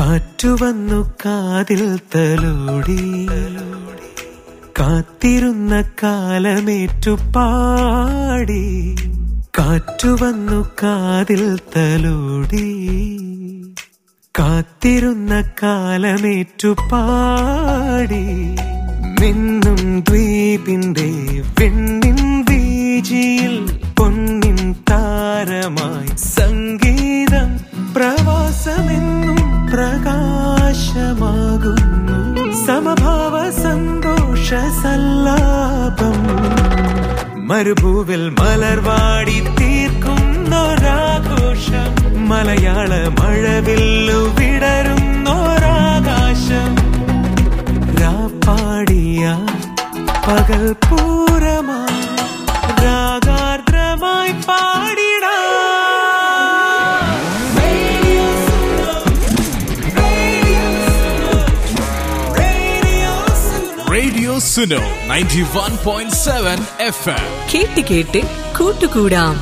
കാറ്റുവന്നു കാതിൽ തലോടി. കാത്തിരുന്ന കാലമേറ്റു പാടി. കാറ്റുവന്നു കാതിൽ തലോടി. കാത്തിരുന്ന കാലമേറ്റു പാടി. മിന്നും ദ്വീപിന്റെ വെണ്ണിൻ വീജിയിൽ പ്രകാശമാകുന്നു. സമഭാവ സന്തോഷ സല്ലാപം. മരുഭൂവിൽ മലർവാടി തീർക്കുന്നൊരാഘോഷം. മലയാള മഴവില്ലു വിടരുന്നൊരാകാശം. രാപ്പാടിയ പകൽ പൂരമായി radio Suno ninety one point seven F M കേട്ട് കേട്ട് കൂട്ടുകൂടാം.